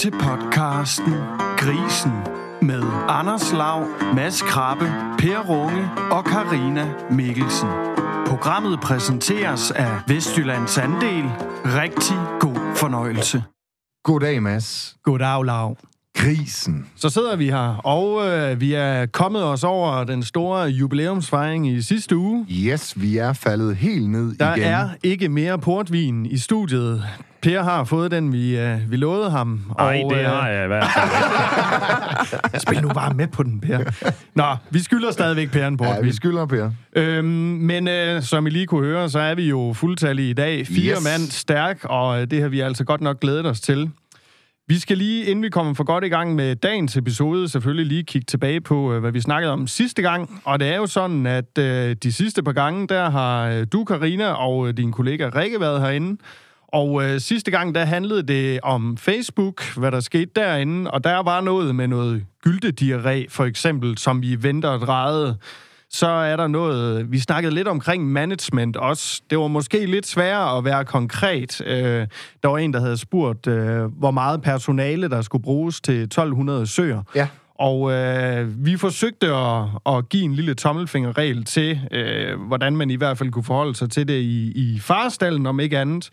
til podcasten Grisen med Anders Lav, Mads Krabbe, Per Runge og Karina Mikkelsen. Programmet præsenteres af Vestjyllands Andel. Rigtig god fornøjelse. Goddag, Mads. Goddag, Lav. Grisen. Så sidder vi her, og øh, vi er kommet os over den store jubilæumsfejring i sidste uge. Yes, vi er faldet helt ned Der igen. er ikke mere portvin i studiet. Per har fået den, vi, øh, vi lovede ham. Nej, og, det øh, har jeg i hvert fald. Spil nu bare med på den, Per. Nå, vi skylder stadigvæk Per en portvin. Ja, vi skylder, Per. Øhm, men øh, som I lige kunne høre, så er vi jo fuldtallige i dag. Fire Yes. mand stærk, og øh, det har vi altså godt nok glædet os til. Vi skal lige, inden vi kommer for godt i gang med dagens episode, selvfølgelig lige kigge tilbage på, øh, hvad vi snakkede om sidste gang. Og det er jo sådan, at øh, de sidste par gange, der har øh, du, Karina og øh, din kollega Rikke været herinde. Og øh, sidste gang, der handlede det om Facebook, hvad der skete derinde, og der var noget med noget gyldediarré, for eksempel, som vi venter og drejede. Så er der noget, vi snakkede lidt omkring management også. Det var måske lidt sværere at være konkret. Øh, der var en, der havde spurgt, øh, hvor meget personale, der skulle bruges til 1200 søer. Ja. Og øh, vi forsøgte at, at give en lille tommelfingerregel til, øh, hvordan man i hvert fald kunne forholde sig til det i, i farstallen, om ikke andet.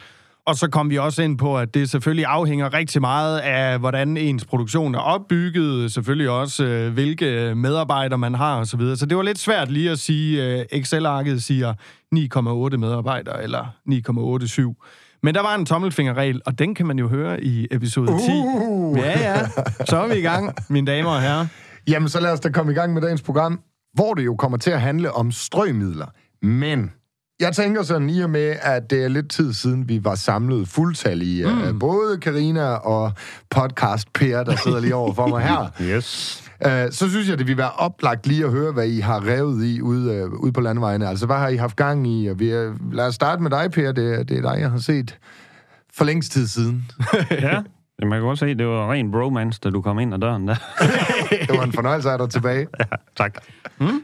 Og så kom vi også ind på, at det selvfølgelig afhænger rigtig meget af, hvordan ens produktion er opbygget, selvfølgelig også, øh, hvilke medarbejdere man har osv. Så, videre. så det var lidt svært lige at sige, øh, Excel-arket siger 9,8 medarbejdere eller 9,87. Men der var en tommelfingerregel, og den kan man jo høre i episode 10. Uh. Ja, ja. Så er vi i gang, mine damer og herrer. Jamen, så lad os da komme i gang med dagens program, hvor det jo kommer til at handle om strømidler. Men jeg tænker sådan, i og med, at det er lidt tid siden, vi var samlet fuldtallige, mm. både Karina og podcast Per, der sidder lige over for mig her. Yes. Uh, så synes jeg, det vil være oplagt lige at høre, hvad I har revet i ude, uh, ude på landevejene. Altså, hvad har I haft gang i? Vi er, lad os starte med dig, Per. Det, er- det er dig, jeg har set for længst tid siden. Ja, man kan godt se, det var ren bromance, da du kom ind ad døren der. Det var en fornøjelse af dig tilbage. ja, tak. Mm?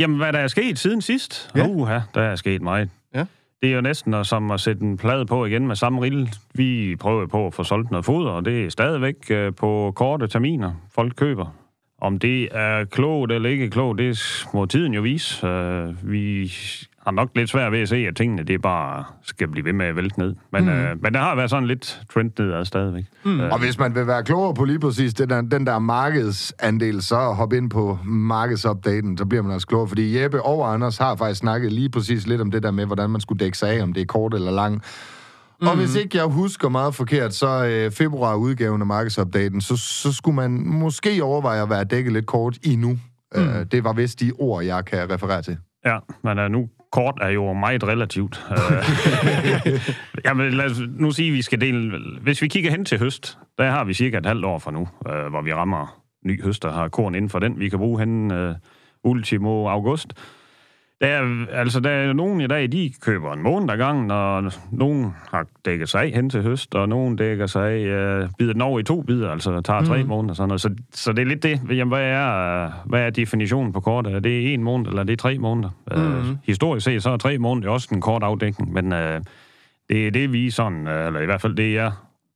Jamen, hvad der er sket siden sidst? Ja. Uha, der er sket meget. Ja. Det er jo næsten som at sætte en plade på igen med samme rille. Vi prøver på at få solgt noget foder, og det er stadigvæk øh, på korte terminer, folk køber. Om det er klogt eller ikke klogt, det må tiden jo vise. Øh, vi har nok lidt svært ved at se, at tingene det bare skal blive ved med at vælte ned. Men, mm. øh, men der har været sådan lidt trend nedad stadigvæk. Mm. Og hvis man vil være klogere på lige præcis det der, den der markedsandel, så hop ind på markedsopdaten, så bliver man også klogere. Fordi Jeppe og Anders har faktisk snakket lige præcis lidt om det der med, hvordan man skulle dække sig af, om det er kort eller lang. Mm-hmm. Og hvis ikke jeg husker meget forkert, så øh, februar-udgaven af markedsopdaten, så, så skulle man måske overveje at være dækket lidt kort endnu. Mm. Øh, det var vist de ord, jeg kan referere til. Ja, men uh, nu kort er jo meget relativt. Uh, jamen, lad os nu sige, at vi skal dele... Hvis vi kigger hen til høst, der har vi cirka et halvt år fra nu, uh, hvor vi rammer ny høst og har korn inden for den. Vi kan bruge hen uh, ultimo august. Der er, altså, der er nogen i dag, de køber en måned ad gangen, og nogen har dækket sig af hen til høst, og nogen dækker sig af, uh, bider den over i to bidder, altså tager tre mm. måneder. Sådan noget. Så, så det er lidt det. Jamen, hvad er, hvad er definitionen på kort? Er det en måned, eller er det tre måneder? Mm. Uh, historisk set, så er tre måneder også en kort afdækning, men uh, det er det, vi sådan, uh, eller i hvert fald det, jeg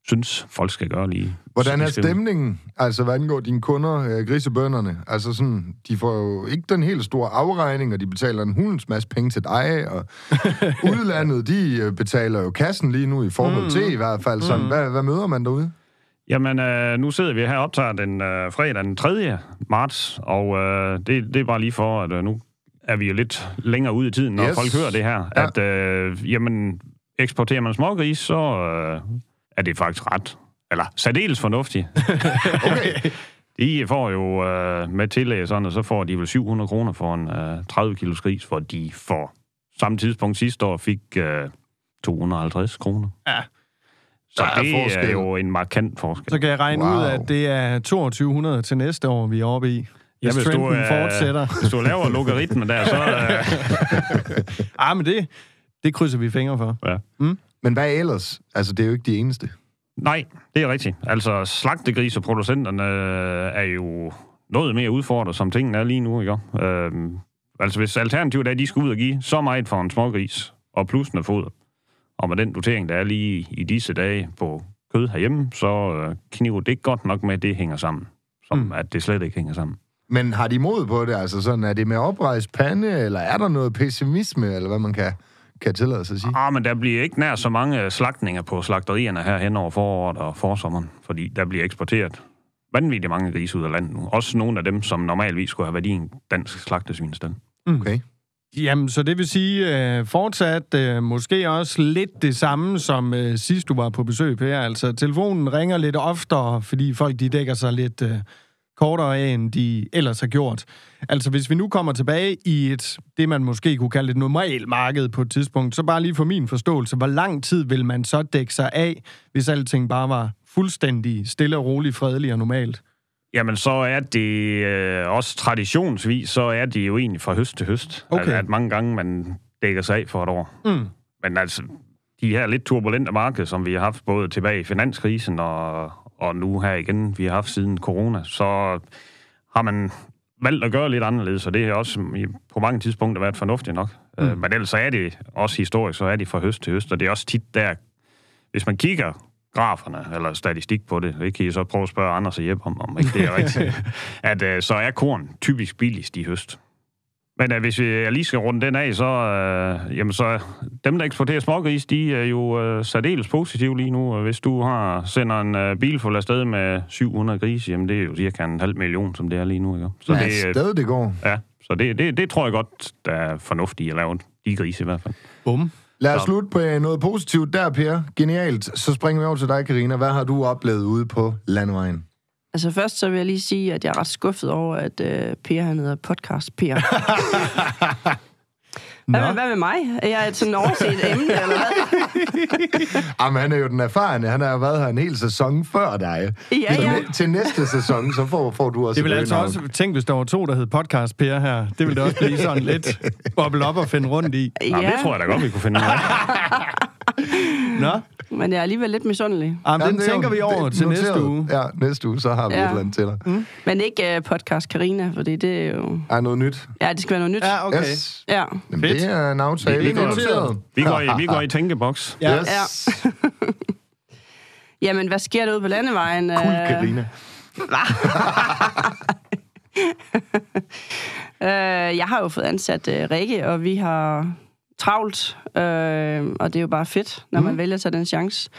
synes, folk skal gøre lige. Hvordan er stemningen, altså hvad angår dine kunder, øh, grisebønderne? Altså sådan, de får jo ikke den helt store afregning, og de betaler en hulens masse penge til dig, og udlandet, de øh, betaler jo kassen lige nu i forhold mm. til i hvert fald. Sådan, mm. hvad, hvad møder man derude? Jamen, øh, nu sidder vi her og optager den øh, fredag den 3. marts, og øh, det, det er bare lige for, at øh, nu er vi jo lidt længere ude i tiden, når Yes. folk hører det her, ja. at øh, jamen, eksporterer man smågris, så øh, er det faktisk ret, eller særdeles fornuftigt. Okay. De får jo øh, med tillæg sådan, og så får de vel 700 kroner for en øh, 30 kilos gris, hvor de for samme tidspunkt sidste år fik øh, 250 kroner. Ja. Så Der er det forskel. er jo en markant forskel. Så kan jeg regne Wow. ud, at det er 2200 til næste år, vi er oppe i. Ja, Hvis hvis du, trenden øh, fortsætter. Hvis du laver logaritmen der, så... Øh, Ah, men det, det krydser vi fingre for. ja. Men hvad ellers? Altså, det er jo ikke de eneste. Nej, det er rigtigt. Altså, slagtegriseproducenterne er jo noget mere udfordret, som tingene er lige nu, ikke? Øhm, altså, hvis alternativet er, at de skal ud og give så meget for en smågris, og plus noget foder, og med den dotering, der er lige i disse dage på kød herhjemme, så øh, kniver det godt nok med, at det hænger sammen. Som Mm. mm. at det slet ikke hænger sammen. Men har de mod på det? Altså sådan, er det med oprejst pande, eller er der noget pessimisme, eller hvad man kan, kan tillade sig at sige? Ah, men der bliver ikke nær så mange slagtninger på slagterierne her hen over foråret og forsommeren, fordi der bliver eksporteret vanvittigt mange grise ud af landet nu. Også nogle af dem, som normalvis skulle have været i en dansk slagtesvinstal. Okay. Jamen, så det vil sige øh, fortsat øh, måske også lidt det samme, som øh, sidst du var på besøg, Per. Altså, telefonen ringer lidt oftere, fordi folk de dækker sig lidt øh, kortere af, end de ellers har gjort. Altså, hvis vi nu kommer tilbage i et, det man måske kunne kalde et normalt marked på et tidspunkt, så bare lige for min forståelse, hvor lang tid vil man så dække sig af, hvis alting bare var fuldstændig stille og roligt, fredelig og normalt? Jamen, så er det øh, også traditionsvis, så er det jo egentlig fra høst til høst. Okay. At, at mange gange man dækker sig af for et år. Mm. Men altså, de her lidt turbulente marked, som vi har haft både tilbage i finanskrisen og, og nu her igen, vi har haft siden corona, så har man valgt at gøre lidt anderledes, og det har også på mange tidspunkter været fornuftigt nok. Mm. Øh, men ellers så er det også historisk, så er det fra høst til høst, og det er også tit der, hvis man kigger graferne, eller statistik på det, det kan I så prøve at spørge Anders og Jeppe om, om ikke det er rigtigt, at øh, så er korn typisk billigst i høst. Men øh, hvis vi jeg lige skal runde den af, så, øh, jamen, så dem, der eksporterer smågris, de er jo øh, særdeles positive lige nu. Og Hvis du har sender en øh, bil fuld afsted med 700 grise, jamen det er jo cirka en halv million, som det er lige nu. Ikke? Så, Så det, øh, stadig det går. ja, så det, det, det tror jeg godt, der er fornuftigt at lave de grise i hvert fald. Bum. Lad os Så. slutte på øh, noget positivt der, Per. Genialt. Så springer vi over til dig, Karina. Hvad har du oplevet ude på landevejen? Altså først så vil jeg lige sige, at jeg er ret skuffet over, at uh, Per han hedder podcast Per. Hvad med, hvad med mig? Er jeg et sådan overset emne, eller hvad? Jamen, han er jo den erfarne. Han har jo været her en hel sæson før dig. Ja, Så ja. næ- Til næste sæson, så får, får du også Det vil altså også, tænk hvis der var to, der hed podcast Per her. Det ville det også blive sådan lidt boble op og finde rundt i. Nå, det tror jeg da godt, vi kunne finde ud af. Nå, men jeg er alligevel lidt misundelig. Jamen, Jamen, den det er jo- tænker vi over det til næste noteret. uge. Ja, næste uge, så har vi Ja. et eller andet til dig. Men ikke uh, podcast Karina, fordi det er jo... Er noget nyt? Ja, det skal være noget nyt. Ja, okay. Yes. Ja. Jamen, Fedt. det er en aftale. Vi- vi Det er går- noteret. Vi går i, vi går i tænkeboks. Ja. Yes. Jamen, hvad sker der ude på landevejen? Cool, Øh, Karina. Øh, jeg har jo fået ansat øh, Rikke, og vi har travlt, øh, og det er jo bare fedt, når Mhm. man vælger at tage den chance.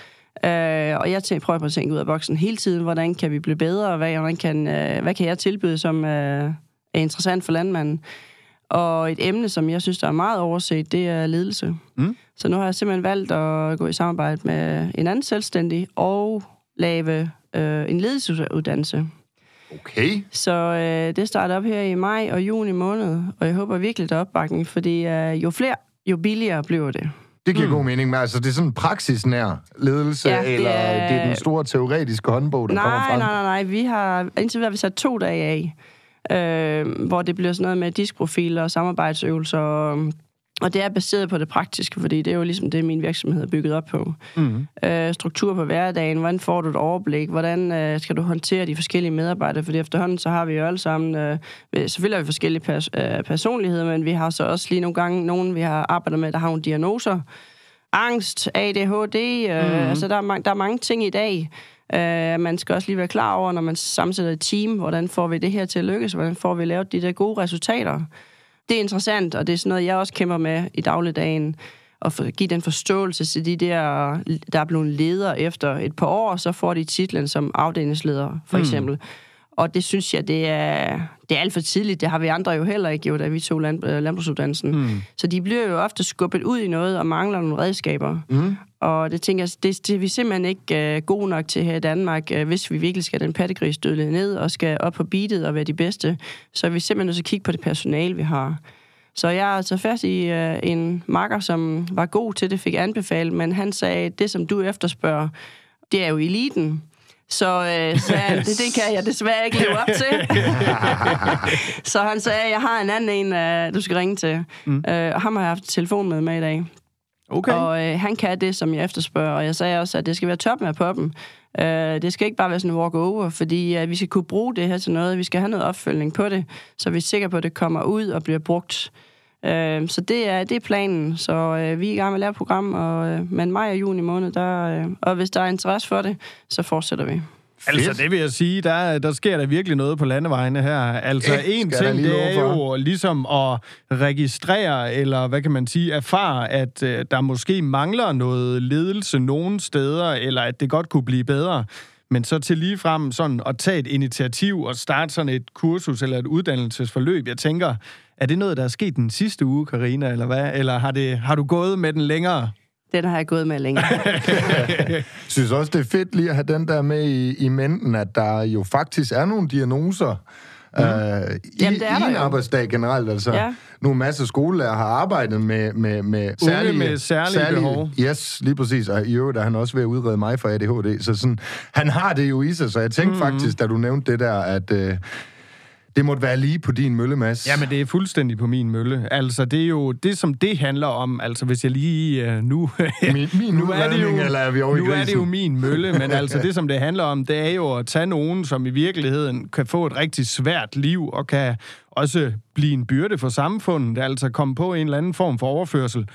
Øh, og jeg tænker, prøver på at tænke ud af boksen hele tiden. Hvordan kan vi blive bedre? og Hvad, hvordan kan, øh, hvad kan jeg tilbyde, som øh, er interessant for landmanden? Og et emne, som jeg synes, der er meget overset, det er ledelse. Mm. Så nu har jeg simpelthen valgt at gå i samarbejde med en anden selvstændig og lave øh, en ledelsesuddannelse. Okay. Så øh, det starter op her i maj og juni måned, og jeg håber virkelig, der er opbakning, fordi øh, jo flere, jo billigere bliver det. Det giver mm. god mening, men altså, det er sådan en praksisnær ledelse, Ja, det eller er- det er den store teoretiske håndbog, der kommer Nej, frem? nej, nej, nej. Vi har, indtil videre har vi sat to dage af, øh, hvor det bliver sådan noget med diskprofiler og samarbejdsøvelser, og, og det er baseret på det praktiske, fordi det er jo ligesom det, min virksomhed er bygget op på. Mm. øh, struktur på hverdagen, hvordan får du et overblik, hvordan øh, skal du håndtere de forskellige medarbejdere, fordi efterhånden så har vi jo alle sammen, øh, vi- selvfølgelig har vi forskellige pers- øh, personligheder, men vi har så også lige nogle gange nogen, vi har arbejdet med, der har nogle diagnoser, angst, ADHD, øh, mm. altså der er, ma- der er mange ting i dag, Øh, man skal også lige være klar over, når man sammensætter et team, hvordan får vi det her til at lykkes, hvordan får vi lavet de der gode resultater. Det er interessant, og det er sådan noget, jeg også kæmper med i dagligdagen, at få- give den forståelse til de der, der er blevet ledere efter et par år, så får de titlen som afdelingsleder, for eksempel. Og det synes jeg, det er, det er alt for tidligt. Det har vi andre jo heller ikke gjort, da vi tog land, landbrugsuddannelsen. Mm. Så de bliver jo ofte skubbet ud i noget og mangler nogle redskaber. Mm. Og det tænker jeg, det, det er vi simpelthen ikke øh, gode nok til her i Danmark, øh, hvis vi virkelig skal den pattegrisdødle ned og skal op på beatet og være de bedste. Så er vi simpelthen nødt til at kigge på det personale, vi har. Så jeg har taget fast i øh, en makker, som var god til det, fik anbefalet, men han sagde, det som du efterspørger, det er jo eliten. Så øh, sagde han, det, det kan jeg desværre ikke leve op til. så han sagde, jeg har en anden en, øh, du skal ringe til. Mm. Øh, og ham har jeg haft telefon med med i dag. Okay. Og øh, han kan det, som jeg efterspørger. Og jeg sagde også, at det skal være toppen af poppen. Øh, det skal ikke bare være sådan en walk-over, fordi øh, vi skal kunne bruge det her til noget. Vi skal have noget opfølgning på det, så vi er sikre på, at det kommer ud og bliver brugt Øh, så det er, det er planen. Så øh, vi er i gang med at lave et program, og, øh, men maj og juni måned, der, øh, og hvis der er interesse for det, så fortsætter vi. Altså, det vil jeg sige, der, der sker der virkelig noget på landevejene her. Altså, Det en ting, det er jo ligesom at registrere, eller hvad kan man sige, erfare, at øh, der måske mangler noget ledelse nogen steder, eller at det godt kunne blive bedre. Men så til lige frem sådan at tage et initiativ og starte sådan et kursus eller et uddannelsesforløb, jeg tænker, er det noget, der er sket den sidste uge, Karina eller hvad? Eller har, det, har du gået med den længere? Den har jeg gået med længe. synes også, det er fedt lige at have den der med i, i menten, at der jo faktisk er nogle diagnoser mm. øh, i, Jamen, det er i en jo. arbejdsdag generelt. Altså, Ja. Nogle masse skolelærer har arbejdet med, med, med særlige, med særlige behov. Yes, lige præcis. Og i øvrigt er han også ved at udrede mig for ADHD. Så sådan, han har det jo i sig, så jeg tænkte mm. faktisk, da du nævnte det der, at øh, det måtte være lige på din mølle, Mads. Ja, men det er fuldstændig på min mølle. Altså, det er jo det, som det handler om. Altså, hvis jeg lige... Uh, nu, Min, min nu er det jo, eller er vi over nu er det jo min mølle, men altså det, som det handler om, det er jo at tage nogen, som i virkeligheden kan få et rigtig svært liv, og kan også blive en byrde for samfundet, altså komme på en eller anden form for overførsel.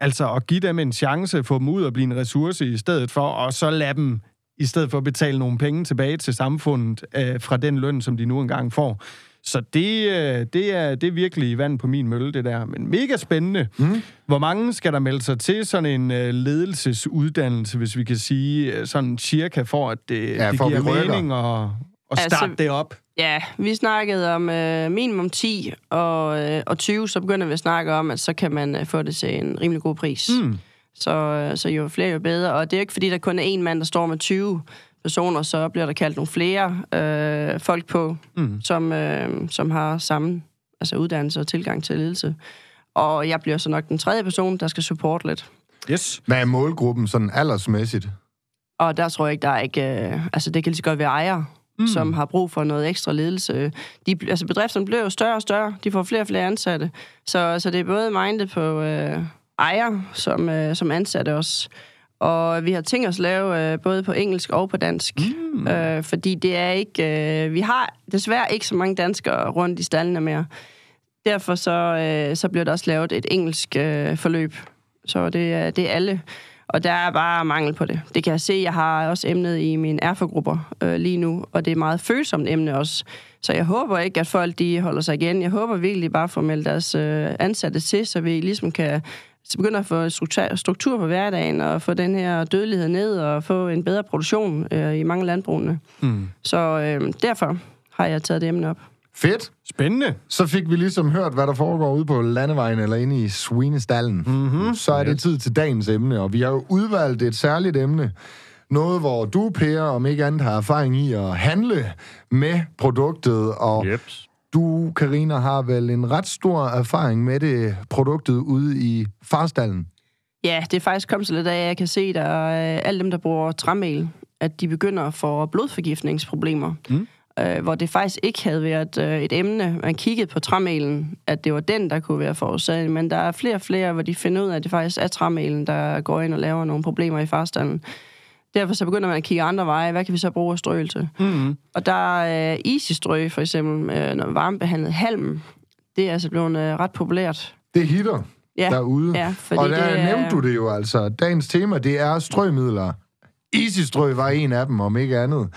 Altså at give dem en chance, få dem ud og blive en ressource i stedet for, og så lade dem i stedet for at betale nogle penge tilbage til samfundet øh, fra den løn, som de nu engang får. Så det, øh, det, er, det er virkelig vand på min mølle, det der. Men mega spændende. Mm. Hvor mange skal der melde sig til sådan en øh, ledelsesuddannelse, hvis vi kan sige øh, sådan cirka, for at det, Ja, det for giver mening at, at Altså- starte det op? Ja, vi snakkede om øh, minimum 10 og, øh, og 20, så begynder vi at snakke om, at så kan man øh, få det til en rimelig god pris. Mm. Så, øh, så jo flere, jo bedre. Og det er jo ikke, fordi der kun er en mand, der står med 20 personer, så bliver der kaldt nogle flere øh, folk på, Mm. som, øh, som har samme altså uddannelse og tilgang til ledelse. Og jeg bliver så nok den tredje person, der skal supporte lidt. Yes. Hvad er målgruppen sådan aldersmæssigt? Og der tror jeg ikke, der er ikke... Øh, altså, det kan lige så godt være ejere, mm. som har brug for noget ekstra ledelse. De, altså, bedrifterne bliver jo større og større. De får flere og flere ansatte. Så, så det er både mindet på øh, ejer som, øh, som ansatte også. Og vi har tænkt os at lave øh, både på engelsk og på dansk. Mm. Øh, fordi det er ikke... Øh, vi har desværre ikke så mange danskere rundt i stallene mere. Derfor så, øh, så bliver der også lavet et engelsk øh, forløb. Så det, er- det er alle. Og der er bare mangel på det. Det kan jeg se. Jeg har også emnet i mine erfagrupper øh, lige nu, og det er et meget følsomt emne også. Så jeg håber ikke, at folk de holder sig igen. Jeg håber virkelig bare at få meldt deres øh, ansatte til, så vi ligesom kan så begynde at få struktur, struktur på hverdagen, og få den her dødelighed ned, og få en bedre produktion øh, i mange landbrugene. Mm. Så øh, derfor har jeg taget det emne op. Fedt. Spændende. Så fik vi ligesom hørt, hvad der foregår ude på landevejen eller inde i Svinestallen. Mm-hmm. Så er det tid til dagens emne, og vi har jo udvalgt et særligt emne. Noget, hvor du, Per, om ikke andet har erfaring i at handle med produktet, og Jeps. Du, Karina, har vel en ret stor erfaring med det produktet ude i farstallen. Ja, det er faktisk kommet så lidt af, at jeg kan se, at der alle dem, der bruger træmel, at de begynder at få blodforgiftningsproblemer. Mm. Øh, hvor det faktisk ikke havde været øh, et emne. Man kiggede på træmelen, at det var den, der kunne være forårsaget. Men der er flere og flere, hvor de finder ud af, at det faktisk er træmelen, der går ind og laver nogle problemer i farstallen. Derfor så begynder man at kigge andre veje. Hvad kan vi så bruge af strø til? Mm. Og der er øh, easy-strø, for eksempel, øh, når varmebehandlet halm. Det er altså blevet øh, ret populært. Det hitter Ja, derude. ja fordi og der det nævnte du det jo altså. Dagens tema, det er strømidler. Easy strø var en af dem, om ikke andet.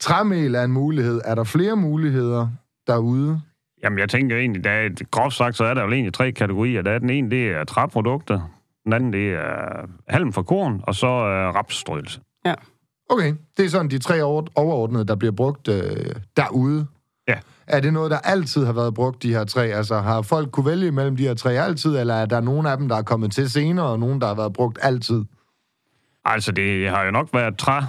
Træmel er en mulighed. Er der flere muligheder derude? Jamen, jeg tænker egentlig, der er, groft sagt, så er der jo egentlig tre kategorier. Der er den ene, det er træprodukter. Den anden, det er halm fra korn, og så er rapsstrøelse. Okay, det er sådan de tre over- overordnede, der bliver brugt øh, derude. Ja. Er det noget, der altid har været brugt, de her tre? Altså, har folk kunne vælge mellem de her tre altid, eller er der nogen af dem, der er kommet til senere, og nogen, der har været brugt altid? Altså, det har jo nok været træ,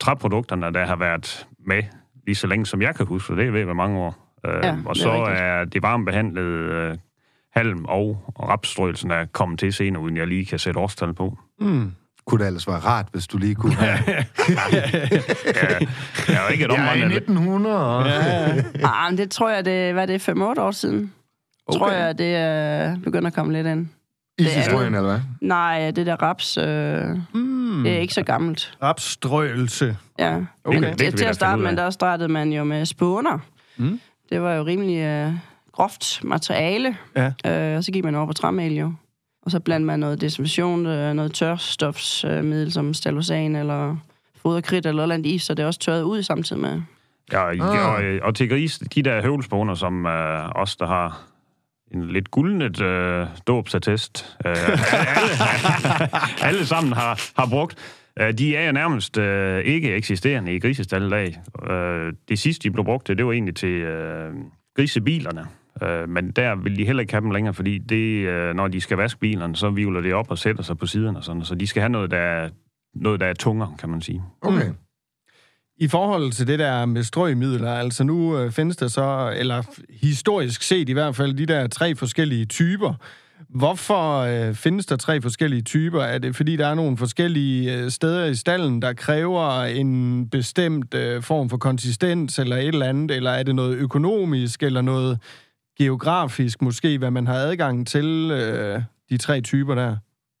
træprodukterne, der har været med lige så længe, som jeg kan huske, og det er ved være mange år. Øh, Ja, og det er så rigtigt. er det varmebehandlede øh, halm og rapsstrøelsen er kommet til senere, uden jeg lige kan sætte årstal på. Mm. Kunne det ellers være rart, hvis du lige kunne have... Jeg er jo ikke et Jeg er i omvandret... 1900, og... Ja. Ah, men det tror jeg, det, hvad er det, 5-8 år siden? Okay. Tror jeg, det er begynder at komme lidt ind. Det er strøen, eller hvad? Nej, det der raps, øh, Mm. det er ikke så gammelt. Rapstrøelse. Ja. Okay. Men Det vi til, at starte med, der startede man jo med spåner. Mm. Det var jo rimelig øh, groft materiale, Ja. øh, og så gik man over på træmel jo. Og så blandt man noget desinfektion, øh, noget tørstofsmiddel som stalosan eller foderkridt eller noget andet i, så det er også tørret ud samtidig med. Ja, og, Ah. og, og til gris, de der høvelsboner, som øh, os, der har en lidt guldnet øh, dåbsattest, øh, alle, alle sammen har, har brugt, øh, de er jo nærmest øh, ikke eksisterende i grisestallet af. Øh, det sidste, de blev brugt til, det var egentlig til øh, grisebilerne. Øh, men der vil de heller ikke have dem længere, fordi det, øh, når de skal vaske bilerne, så vivler det op og sætter sig på siderne og sådan. Så de skal have noget, der er, noget, der er tungere, kan man sige. Okay. I forhold til det der med strømidler, altså nu øh, findes der så, eller historisk set i hvert fald, de der tre forskellige typer. Hvorfor øh, findes der tre forskellige typer? Er det fordi, der er nogle forskellige øh, steder i stallen, der kræver en bestemt øh, form for konsistens eller et eller andet? Eller er det noget økonomisk eller noget geografisk måske, hvad man har adgang til øh, de tre typer der?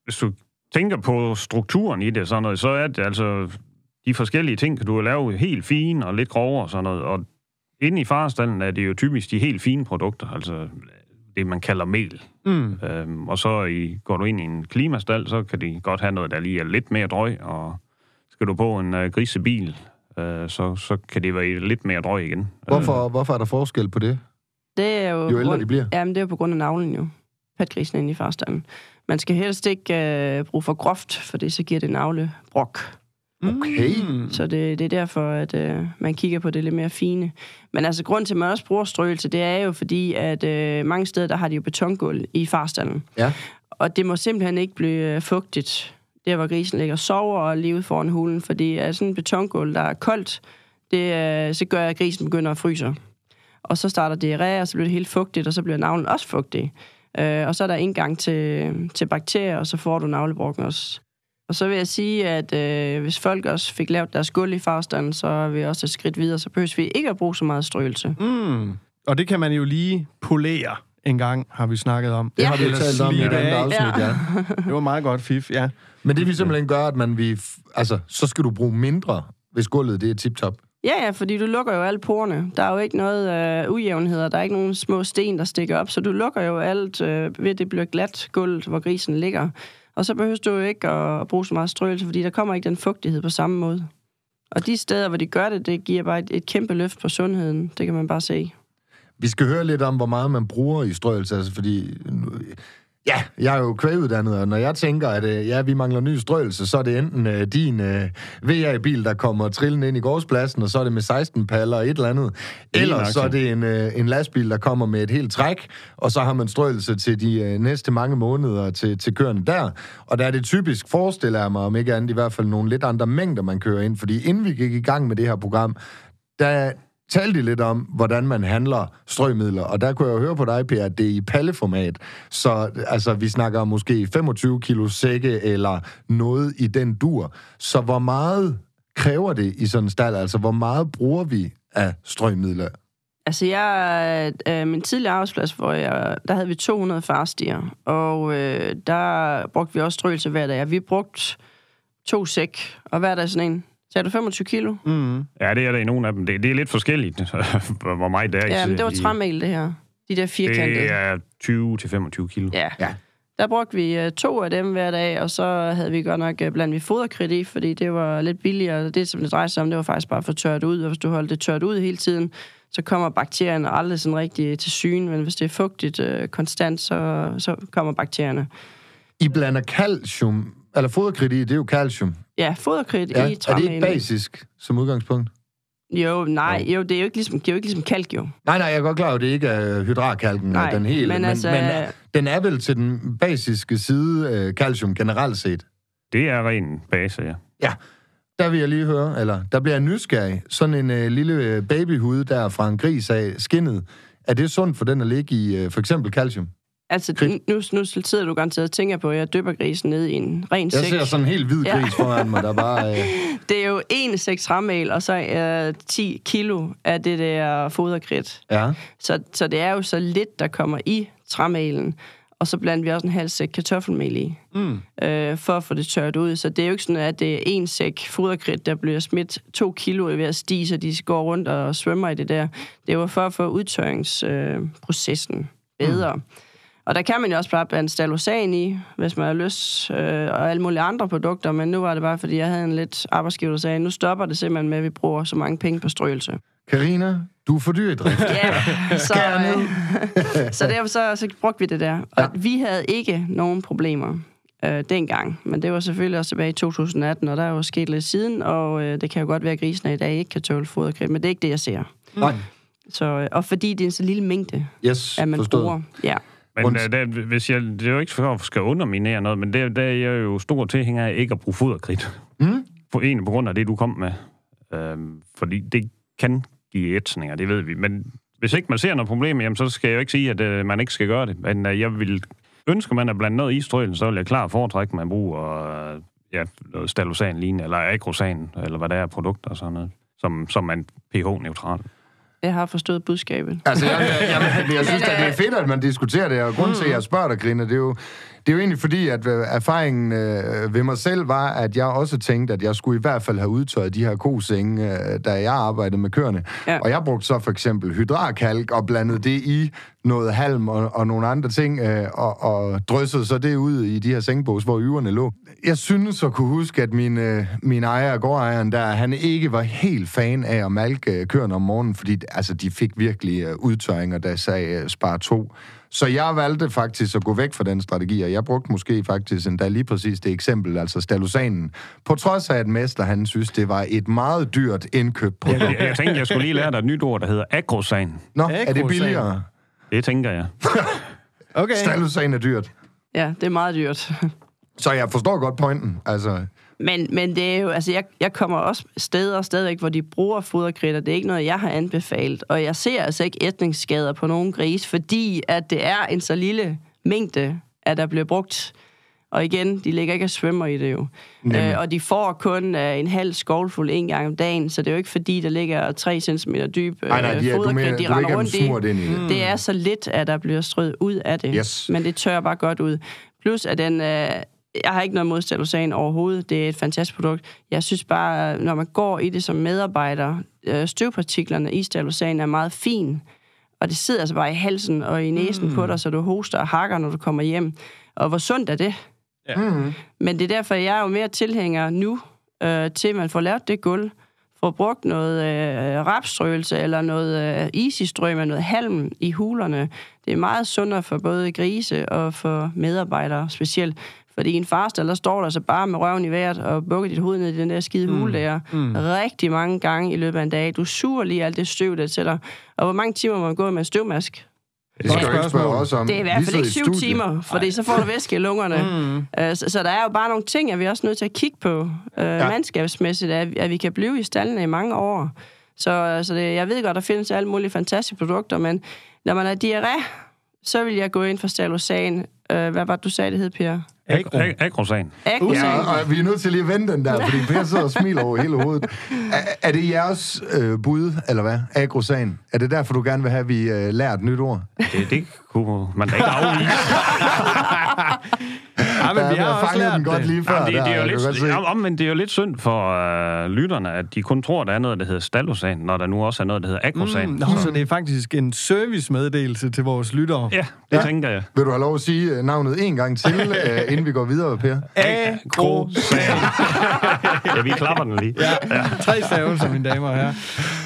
hvis du tænker på strukturen i det sådan noget, så er det altså de forskellige ting, kan du lave helt fine og lidt grovere og sådan noget. Og inde i farestallen er det jo typisk de helt fine produkter, altså det, man kalder mel. Mm. Øhm, og så i, går du ind i en klimastal, så kan de godt have noget, der lige er lidt mere drøg, og skal du på en øh, grisebil, øh, så, så kan det være lidt mere drøg igen. Hvorfor, hvorfor er der forskel på det? Det er jo, Jo ældre grund- de bliver. Jamen, det er jo på grund af navlen jo. Patgrisen inde i farstanden. Man skal helst ikke øh, bruge for groft, for det så giver det navlebrok. Okay. Mm. Så det, det er derfor, at øh, man kigger på det lidt mere fine. Men altså, grund til, at man også bruger strøelse, det er jo fordi, at øh, mange steder, der har de jo betongulv i farstallen. Ja. Og det må simpelthen ikke blive øh, fugtigt, der hvor grisen ligger og sover og lige ude foran hulen, fordi er sådan en betongulv, der er koldt, det, øh, så gør at grisen begynder at fryse. Og så starter diarré, og så bliver det helt fugtigt, og så bliver navlen også fugtig. Øh, og så er der indgang til, til bakterier, og så får du navlebrokken også. Og så vil jeg sige, at øh, hvis folk også fik lavet deres gulv i farstanden, så er vi også et skridt videre, så behøver vi ikke at bruge så meget strøelse. Mm. Og det kan man jo lige polere en gang, har vi snakket om. Det Ja. har vi jo talt om i et andet af. afsnit, ja. Det var meget godt fif, ja. Men det vil simpelthen gøre, at man vil... Altså, så skal du bruge mindre, hvis gulvet det er tip-top. Ja, ja, fordi du lukker jo alle porerne. Der er jo ikke noget øh, ujævnheder, der er ikke nogen små sten, der stikker op, så du lukker jo alt øh, ved, at det bliver glat gulv, hvor grisen ligger. Og så behøver du jo ikke at, at bruge så meget strøelse, fordi der kommer ikke den fugtighed på samme måde. Og de steder, hvor de gør det, det giver bare et, et kæmpe løft på sundheden. Det kan man bare se. Vi skal høre lidt om, hvor meget man bruger i strøelse, altså fordi... Ja, jeg er jo kvæguddannet, og når jeg tænker, at øh, ja, vi mangler ny strøelse, så er det enten øh, din øh, VA-bil, der kommer trillende ind i gårdspladsen, og så er det med 16 paller og et eller andet. Eller så er det en, øh, en lastbil, der kommer med et helt træk, og så har man strøelse til de øh, næste mange måneder til, til kørende der. Og der er det typisk, forestiller jeg mig, om ikke andet i hvert fald nogle lidt andre mængder, man kører ind. Fordi inden vi gik i gang med det her program, der talte de lidt om, hvordan man handler strømidler, og der kunne jeg jo høre på dig, Per, at det er i palleformat. Så altså, vi snakker om måske 25 kilo sække, eller noget i den dur. Så hvor meget kræver det i sådan en stald? Altså, hvor meget bruger vi af strømidler? Altså, jeg, øh, min tidligere arbejdsplads, hvor jeg, der havde vi 200 farstier, og øh, der brugte vi også strøelse hver dag. Vi brugte to sæk, og hver dag sådan en. Sagde du 25 kilo? Mm. Ja, det er der i nogle af dem. Det, det er lidt forskelligt, hvor meget det er. i- Ja, men det var træmel, det her. De der firkantede. Det er 20-25 kilo. Ja. Ja. Der brugte vi uh, to af dem hver dag, og så havde vi godt nok uh, blandt vi foderkridt i, fordi det var lidt billigere. Det, som det drejede sig om, det var faktisk bare for tørt ud, og hvis du holder det tørt ud hele tiden, så kommer bakterierne aldrig sådan rigtig til syne, men hvis det er fugtigt uh, konstant, så, så kommer bakterierne. I blander calcium, eller foderkridt i, det er jo calcium. Ja, foderkridt Ja, i er det ikke basisk som udgangspunkt? Jo, nej, jo, det er jo ikke ligesom, det er jo ikke ligesom kalk, jo. Nej, nej, jeg er godt klar over, at det ikke er hydrarkalken, Nej, den hele, men men, altså- men øh, den er vel til den basiske side øh, calcium generelt set. Det er ren base, ja. Ja, der vil jeg lige høre, eller der bliver jeg nysgerrig. Sådan en øh, lille øh, babyhud der fra en gris af skinnet, er det sundt for den at ligge i øh, for eksempel calcium? Altså, Kridt. nu, nu sidder du garanteret og tænker på, at jeg dypper grisen ned i en ren Jeg sæk. ser sådan en helt hvid Ja. gris foran mig, der bare... Øh, Det er jo en sæk træmel, og så øh, 10 kilo af det der foderkridt. ja. Så, så det er jo så lidt, der kommer i træmelen. og så blandt vi også en halv sæk kartoffelmel i, Mm. øh, for at få det tørret ud. Så det er jo ikke sådan, at det er en sæk foderkridt, der bliver smidt to kilo ved at stige, så de går rundt og svømmer i det der. Det var for at få udtørringsprocessen øh, bedre. Mm. Og der kan man jo også bare blande stalosan i, hvis man har lyst, øh, og alle mulige andre produkter, men nu var det bare, fordi jeg havde en lidt arbejdsgiver, der sagde, nu stopper det simpelthen med, at vi bruger så mange penge på strøelse. Karina, du er for dyr i drift. Ja, så, øh, så derfor så, så brugte vi det der. Og ja. vi havde ikke nogen problemer øh, dengang, men det var selvfølgelig også tilbage i 2018, og der er jo sket lidt siden, og øh, det kan jo godt være, at grisene i dag ikke kan tåle foderkridt, men det er ikke det, jeg ser. Nej. Så, øh, og fordi det er en så lille mængde, Yes, at man forstået. bruger. Ja. Men Rundt. uh, det, hvis jeg, det er jo ikke for at skal underminere noget, men det, det er jeg jo stor tilhænger af ikke at bruge foderkridt. Mm. For en på grund af det, du kom med. Øhm, fordi det kan give ætsninger, det ved vi. Men hvis ikke man ser noget problem, jamen, så skal jeg jo ikke sige, at øh, man ikke skal gøre det. Men øh, jeg vil ønske, man at blande noget i strølen, så vil jeg klart foretrække, at man bruger øh, ja, noget stalosan lignende, eller agrosan, eller hvad der er produkter og sådan noget, som, som er pH-neutral. Jeg har forstået budskabet. Altså, jeg, jeg, jeg, jeg, synes, at det er fedt, at man diskuterer det, og grunden til, at jeg spørger dig, Grine, det er jo, det er jo egentlig fordi, at øh, erfaringen øh, ved mig selv var, at jeg også tænkte, at jeg skulle i hvert fald have udtøjet de her kosenge, øh, da jeg arbejdede med køerne. Ja. Og jeg brugte så for eksempel hydrarkalk og blandede det i noget halm og, og nogle andre ting, øh, og, og dryssede så det ud i de her sengebås, hvor yverne lå. Jeg synes at kunne huske, at min, øh, min ejer, gårdejeren der, han ikke var helt fan af at malke øh, køerne om morgenen, fordi altså, de fik virkelig øh, udtørringer, der sagde øh, spar to. Så jeg valgte faktisk at gå væk fra den strategi, og jeg brugte måske faktisk endda lige præcis det eksempel, altså stalosanen. På trods af, at Mester han synes, det var et meget dyrt indkøbt produkt. Jeg, jeg tænkte, jeg skulle lige lære dig et nyt ord, der hedder agrosan. Nå, er det Agrosan. billigere? Det tænker jeg. Okay. Stalosan er dyrt. Ja, det er meget dyrt. Så jeg forstår godt pointen. Altså, Men, men det er jo, altså jeg, jeg kommer også steder stadigvæk, hvor de bruger foderkritter. Det er ikke noget, jeg har anbefalet. Og jeg ser altså ikke ætningsskader på nogen gris, fordi at det er en så lille mængde, at der bliver brugt. Og igen, de ligger ikke og svømmer i det jo. Øh, og de får kun øh, en halv skovlfuld en gang om dagen, så det er jo ikke fordi, der ligger 3 cm dyb øh, nej, nej, de er, foderkridt, mener, de render rundt i. ind i det. Det er så lidt, at der bliver strøget ud af det. Yes. Men det tør bare godt ud. Plus, at den... Øh, jeg har ikke noget mod Stalosan overhovedet. Det er et fantastisk produkt. Jeg synes bare, når man går i det som medarbejder, øh, støvpartiklerne i Stalosan er meget fin. Og det sidder altså bare i halsen og i næsen mm. på dig, så du hoster og hakker, når du kommer hjem. Og hvor sundt er det? Ja. Mm. Men det er derfor, jeg er jo mere tilhænger nu, øh, til man får lavet det gulv, får brugt noget øh, rapstrøelse eller noget øh, easy med noget halm i hulerne. Det er meget sundere for både grise og for medarbejdere specielt. Fordi i en farstal, der står der så bare med røven i vejret og bukker dit hoved ned i den der skide hule der. Mm. Rigtig mange gange i løbet af en dag. Du suger lige alt det støv, der sætter. Og hvor mange timer må man gå med en støvmask? Det skal ikke spørge spørgsmål. os om. Det er i hvert fald ikke syv timer, fordi så får du væske i lungerne. Mm. Uh, så, så der er jo bare nogle ting, at vi er også nødt til at kigge på uh, ja. mandskabsmæssigt, at, at vi kan blive i stallene i mange år. Så, så det, jeg ved godt, der findes alle mulige fantastiske produkter, men når man har diarré, så vil jeg gå ind for Stalosan. Uh, hvad var det, du sagde, det hed, Per? Agro. Ag- Agrosan. Agrosan. Ja, og vi er nødt til lige at vende den der, fordi Per sidder og smiler over hele hovedet. Er, er det jeres øh, bud, eller hvad? Agrosan. Er det derfor, du gerne vil have, at vi øh, lærer et nyt ord? Det, det kunne man da ikke afvise. Ja, men Ja, vi har også lært den godt det. lige før. Jamen, det, det, er jo lidt, se. om, omvendt, det er jo lidt synd for øh, lytterne, at de kun tror, der er noget, der hedder stalosan, når der nu også er noget, der hedder agrosan. Mm, nå, så det er faktisk en servicemeddelelse til vores lyttere. Ja, det Ja. ja. tænker jeg. Vil du have lov at sige øh, navnet en gang til, øh, inden vi går videre, Per? Agrosan. ja, vi klapper den lige. Ja, tre stavelser, mine damer og herrer.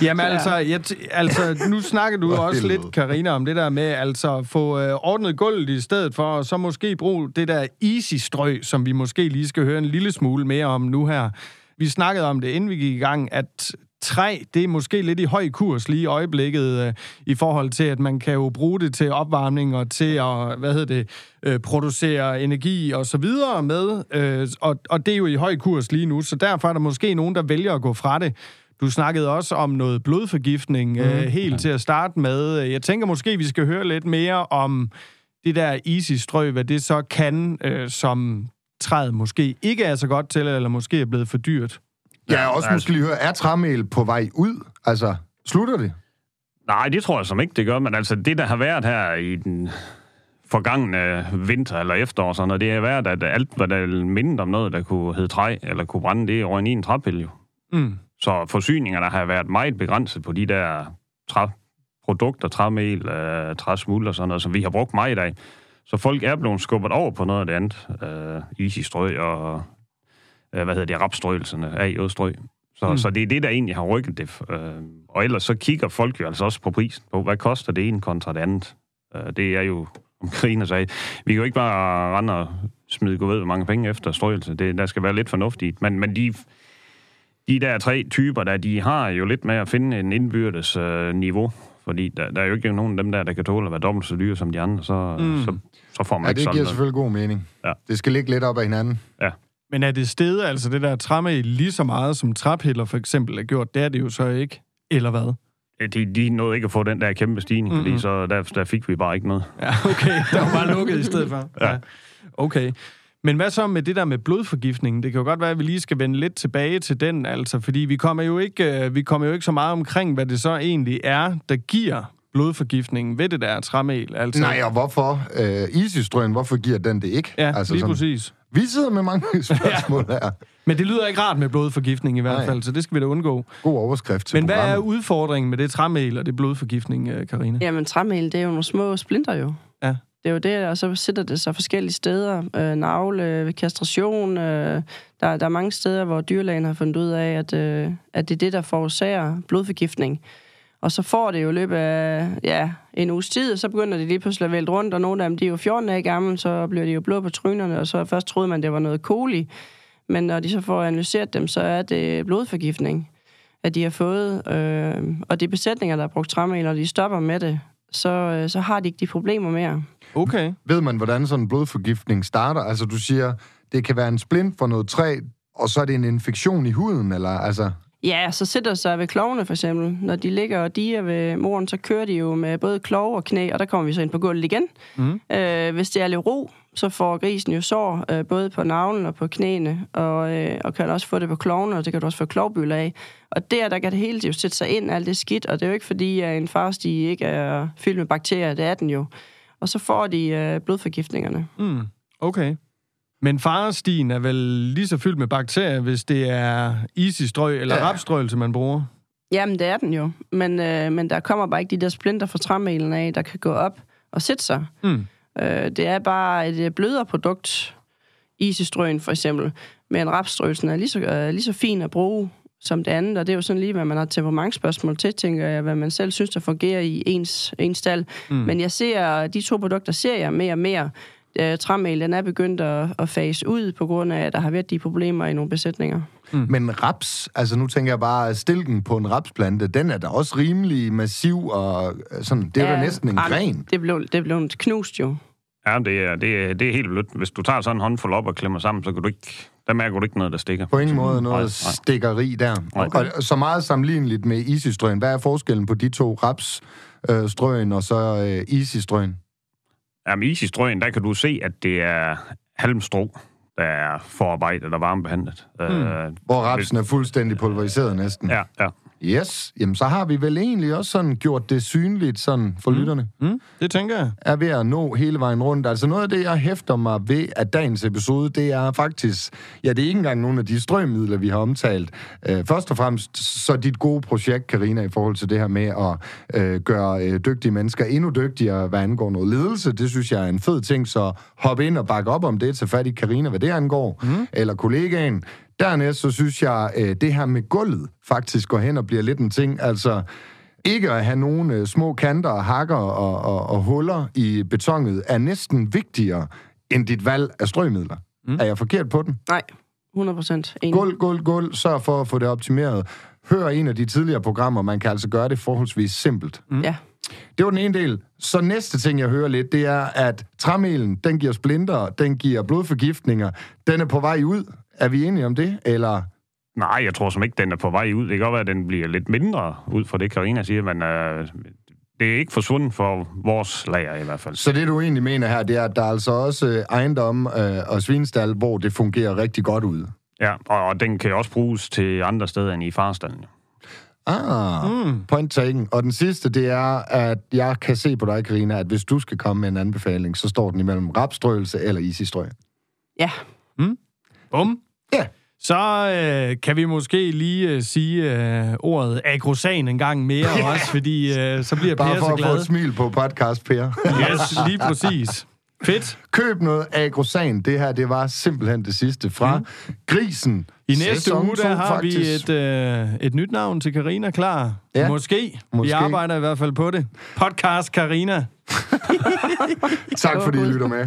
Jamen altså, jeg t- altså nu snakker du også lidt, Karina, om det der med altså at få øh, ordnet gulvet i stedet for, og så måske bruge det der easy-strø, som vi måske lige skal høre en lille smule mere om nu her. Vi snakkede om det, inden vi gik i gang, at træ, det er måske lidt i høj kurs lige i øjeblikket, øh, i forhold til, at man kan jo bruge det til opvarmning og til at, hvad hedder det, øh, producere energi og så videre med, øh, og, og det er jo i høj kurs lige nu, så derfor er der måske nogen, der vælger at gå fra det. Du snakkede også om noget blodforgiftning mm. øh, helt til at starte med. Jeg tænker måske, vi skal høre lidt mere om det der easy-strø, hvad det så kan, øh, som træet måske ikke er så godt til, eller måske er blevet for dyrt. Jeg er også altså- måske lige høre, er træmel på vej ud? Altså, slutter det? Nej, det tror jeg som ikke, det gør, men altså det, der har været her i den forgangne vinter eller efterår, sådan, og det er været, at alt, hvad der mindre om noget, der kunne hedde træ, eller kunne brænde, det er i en træpille jo. Mm. Så forsyningerne har været meget begrænset på de der træprodukter, træmel, øh, træsmuld og sådan noget, som vi har brugt meget af. Så folk er blevet skubbet over på noget af det andet. Øh, isistrø og, øh, hvad hedder det, rapstrøgelserne af strø. Så, mm. så det er det, der egentlig har rykket det. Øh, og ellers så kigger folk jo altså også på prisen, på hvad koster det ene kontra det andet. Øh, det er jo, om Karina sagde, vi kan jo ikke bare rende og smide gå ved, mange penge efter strøgelse. Det, der skal være lidt fornuftigt. Men, men de, de der tre typer, der, de har jo lidt med at finde en indbyrdes øh, niveau. Fordi der, der er jo ikke nogen af dem der, der kan tåle at være dobbelt så dyre som de andre, så, mm. så, så får man Ja, ikke det sådan giver noget. selvfølgelig god mening. Ja. Det skal ligge lidt op ad hinanden. Ja. Men er det stedet, altså det der træmæl, lige så meget som træpiller for eksempel er gjort? Det er det jo så ikke. Eller hvad? De, de nåede ikke at få den der kæmpe stigning, mm-hmm. fordi så der, der fik vi bare ikke noget. Ja, okay. Der var bare lukket i stedet for. Ja. Okay. Men hvad så med det der med blodforgiftningen? Det kan jo godt være, at vi lige skal vende lidt tilbage til den, altså, fordi vi kommer jo ikke, øh, vi kommer jo ikke så meget omkring, hvad det så egentlig er, der giver blodforgiftningen ved det der træmel. Altså, Nej, og hvorfor? Øh, Isistrøen, hvorfor giver den det ikke? Ja, altså lige præcis. Vi sidder med mange spørgsmål her. Men det lyder ikke rart med blodforgiftning i hvert Nej. fald, så det skal vi da undgå. God overskrift til Men hvad er udfordringen med det træmel og det blodforgiftning, øh, Karina? Jamen, træmel, det er jo nogle små splinter jo. Ja. Det er jo det, og så sidder det sig forskellige steder. Øh, navle, kastration. Øh, der, der er mange steder, hvor dyrlægen har fundet ud af, at, øh, at det er det, der forårsager blodforgiftning. Og så får det jo i løbet af ja, en uges tid, og så begynder det lige pludselig at vælte rundt, og nogle af dem, de er jo 14 dage gamle, så bliver de jo blå på trynerne, og så først troede man, det var noget koli. Men når de så får analyseret dem, så er det blodforgiftning, at de har fået. Øh, og de besætninger, der har brugt træmel, og de stopper med det, så, øh, så har de ikke de problemer mere. Okay. Ved man, hvordan sådan en blodforgiftning starter? Altså, du siger, det kan være en splint for noget træ, og så er det en infektion i huden, eller altså... Ja, så sætter sig ved klovene for eksempel. Når de ligger og diger ved moren, så kører de jo med både klov og knæ, og der kommer vi så ind på gulvet igen. Mm. Øh, hvis det er lidt ro, så får grisen jo sår, øh, både på navlen og på knæene, og, øh, og kan også få det på klovene, og det kan du også få klovbyld af. Og der, der kan det hele jo sætte sig ind, alt det skidt, og det er jo ikke fordi, at en farstige ikke er fyldt med bakterier, det er den jo. Og så får de øh, blodforgiftningerne. Mm. Okay. Men farestien er vel lige så fyldt med bakterier, hvis det er isistrøg eller. Ja. rapstrøgelse, man bruger? Jamen, det er den jo. Men, øh, men der kommer bare ikke de der splinter fra træmelen af, der kan gå op og sætte sig. Mm. Øh, det er bare et øh, blødere produkt, isistrøen for eksempel. Men rapstrøgelsen er lige så, øh, lige så fin at bruge som det andet, og det er jo sådan lige, hvad man har temperamentsspørgsmål til, tænker jeg, hvad man selv synes, der fungerer i ens, ens stald. Mm. Men jeg ser, de to produkter ser jeg mere og mere. Øh, træmel, den er begyndt at, at fase ud, på grund af, at der har været de problemer i nogle besætninger. Mm. Men raps, altså nu tænker jeg bare, stilken på en rapsplante, den er da også rimelig massiv, og øh, sådan, det er ja, da næsten en ej, men gren. Det blev, det blev knust jo. Ja, det er, det, er, det er helt blødt. Hvis du tager sådan en håndfuld op og klemmer sammen, så kan du ikke, der mærker du ikke noget, der stikker. På ingen måde Nej, noget nej. stikkeri der. Nej. Og så meget sammenligneligt med isistrøen. Hvad er forskellen på de to rapsstrøen og så øh, isistrøen? Jamen, i strøgen, der kan du se, at det er halmstrå, der er forarbejdet og varmebehandlet. Mm. Øh, Hvor rapsen er fuldstændig pulveriseret næsten. ja, ja. Yes, jamen så har vi vel egentlig også sådan gjort det synligt sådan for mm. lytterne. Mm. Det tænker jeg. er ved at nå hele vejen rundt. Altså noget af det, jeg hæfter mig ved af dagens episode, det er faktisk, ja, det er ikke engang nogle af de strømmidler, vi har omtalt. Øh, først og fremmest så dit gode projekt, Karina, i forhold til det her med at øh, gøre øh, dygtige mennesker endnu dygtigere, hvad angår noget ledelse. Det synes jeg er en fed ting, så hop ind og bakke op om det, til fat i Karina, hvad det angår, mm. eller kollegaen. Dernæst så synes jeg, øh, det her med gulvet faktisk går hen og bliver lidt en ting. Altså, ikke at have nogle øh, små kanter og hakker og, og, og huller i betonet er næsten vigtigere end dit valg af strømidler. Mm. Er jeg forkert på den? Nej, 100 procent Gulv, gulv, gulv. Sørg for at få det optimeret. Hør en af de tidligere programmer. Man kan altså gøre det forholdsvis simpelt. Mm. Ja. Det var den ene del. Så næste ting, jeg hører lidt, det er, at træmelen, den giver splinter, den giver blodforgiftninger. Den er på vej ud. Er vi enige om det? Eller Nej, jeg tror som ikke, den er på vej ud. Det kan godt være, at den bliver lidt mindre ud fra det, Karina siger, men øh, det er ikke forsvundet for vores lager i hvert fald. Så det, du egentlig mener her, det er, at der er altså også øh, ejendom øh, og svinestal, hvor det fungerer rigtig godt ud. Ja, og, og den kan også bruges til andre steder end i farstallen. Ah, mm. point taken. Og den sidste, det er, at jeg kan se på dig, Karina, at hvis du skal komme med en anbefaling, så står den imellem rapstrøelse eller isistrø. Ja, Bum. Ja. Så øh, kan vi måske lige øh, sige øh, ordet agrosan en gang mere også, fordi øh, så bliver Bare Per for så at få glad. et smil på podcast, Per. Yes, lige præcis. Fedt. Køb noget agrosan. Det her, det var simpelthen det sidste fra mm. Grisen. I næste Sæson uge, der to, har faktisk. vi et, øh, et nyt navn til Karina klar. Ja. Måske. Vi Måske. arbejder i hvert fald på det. Podcast Karina. Tak fordi I lytter med.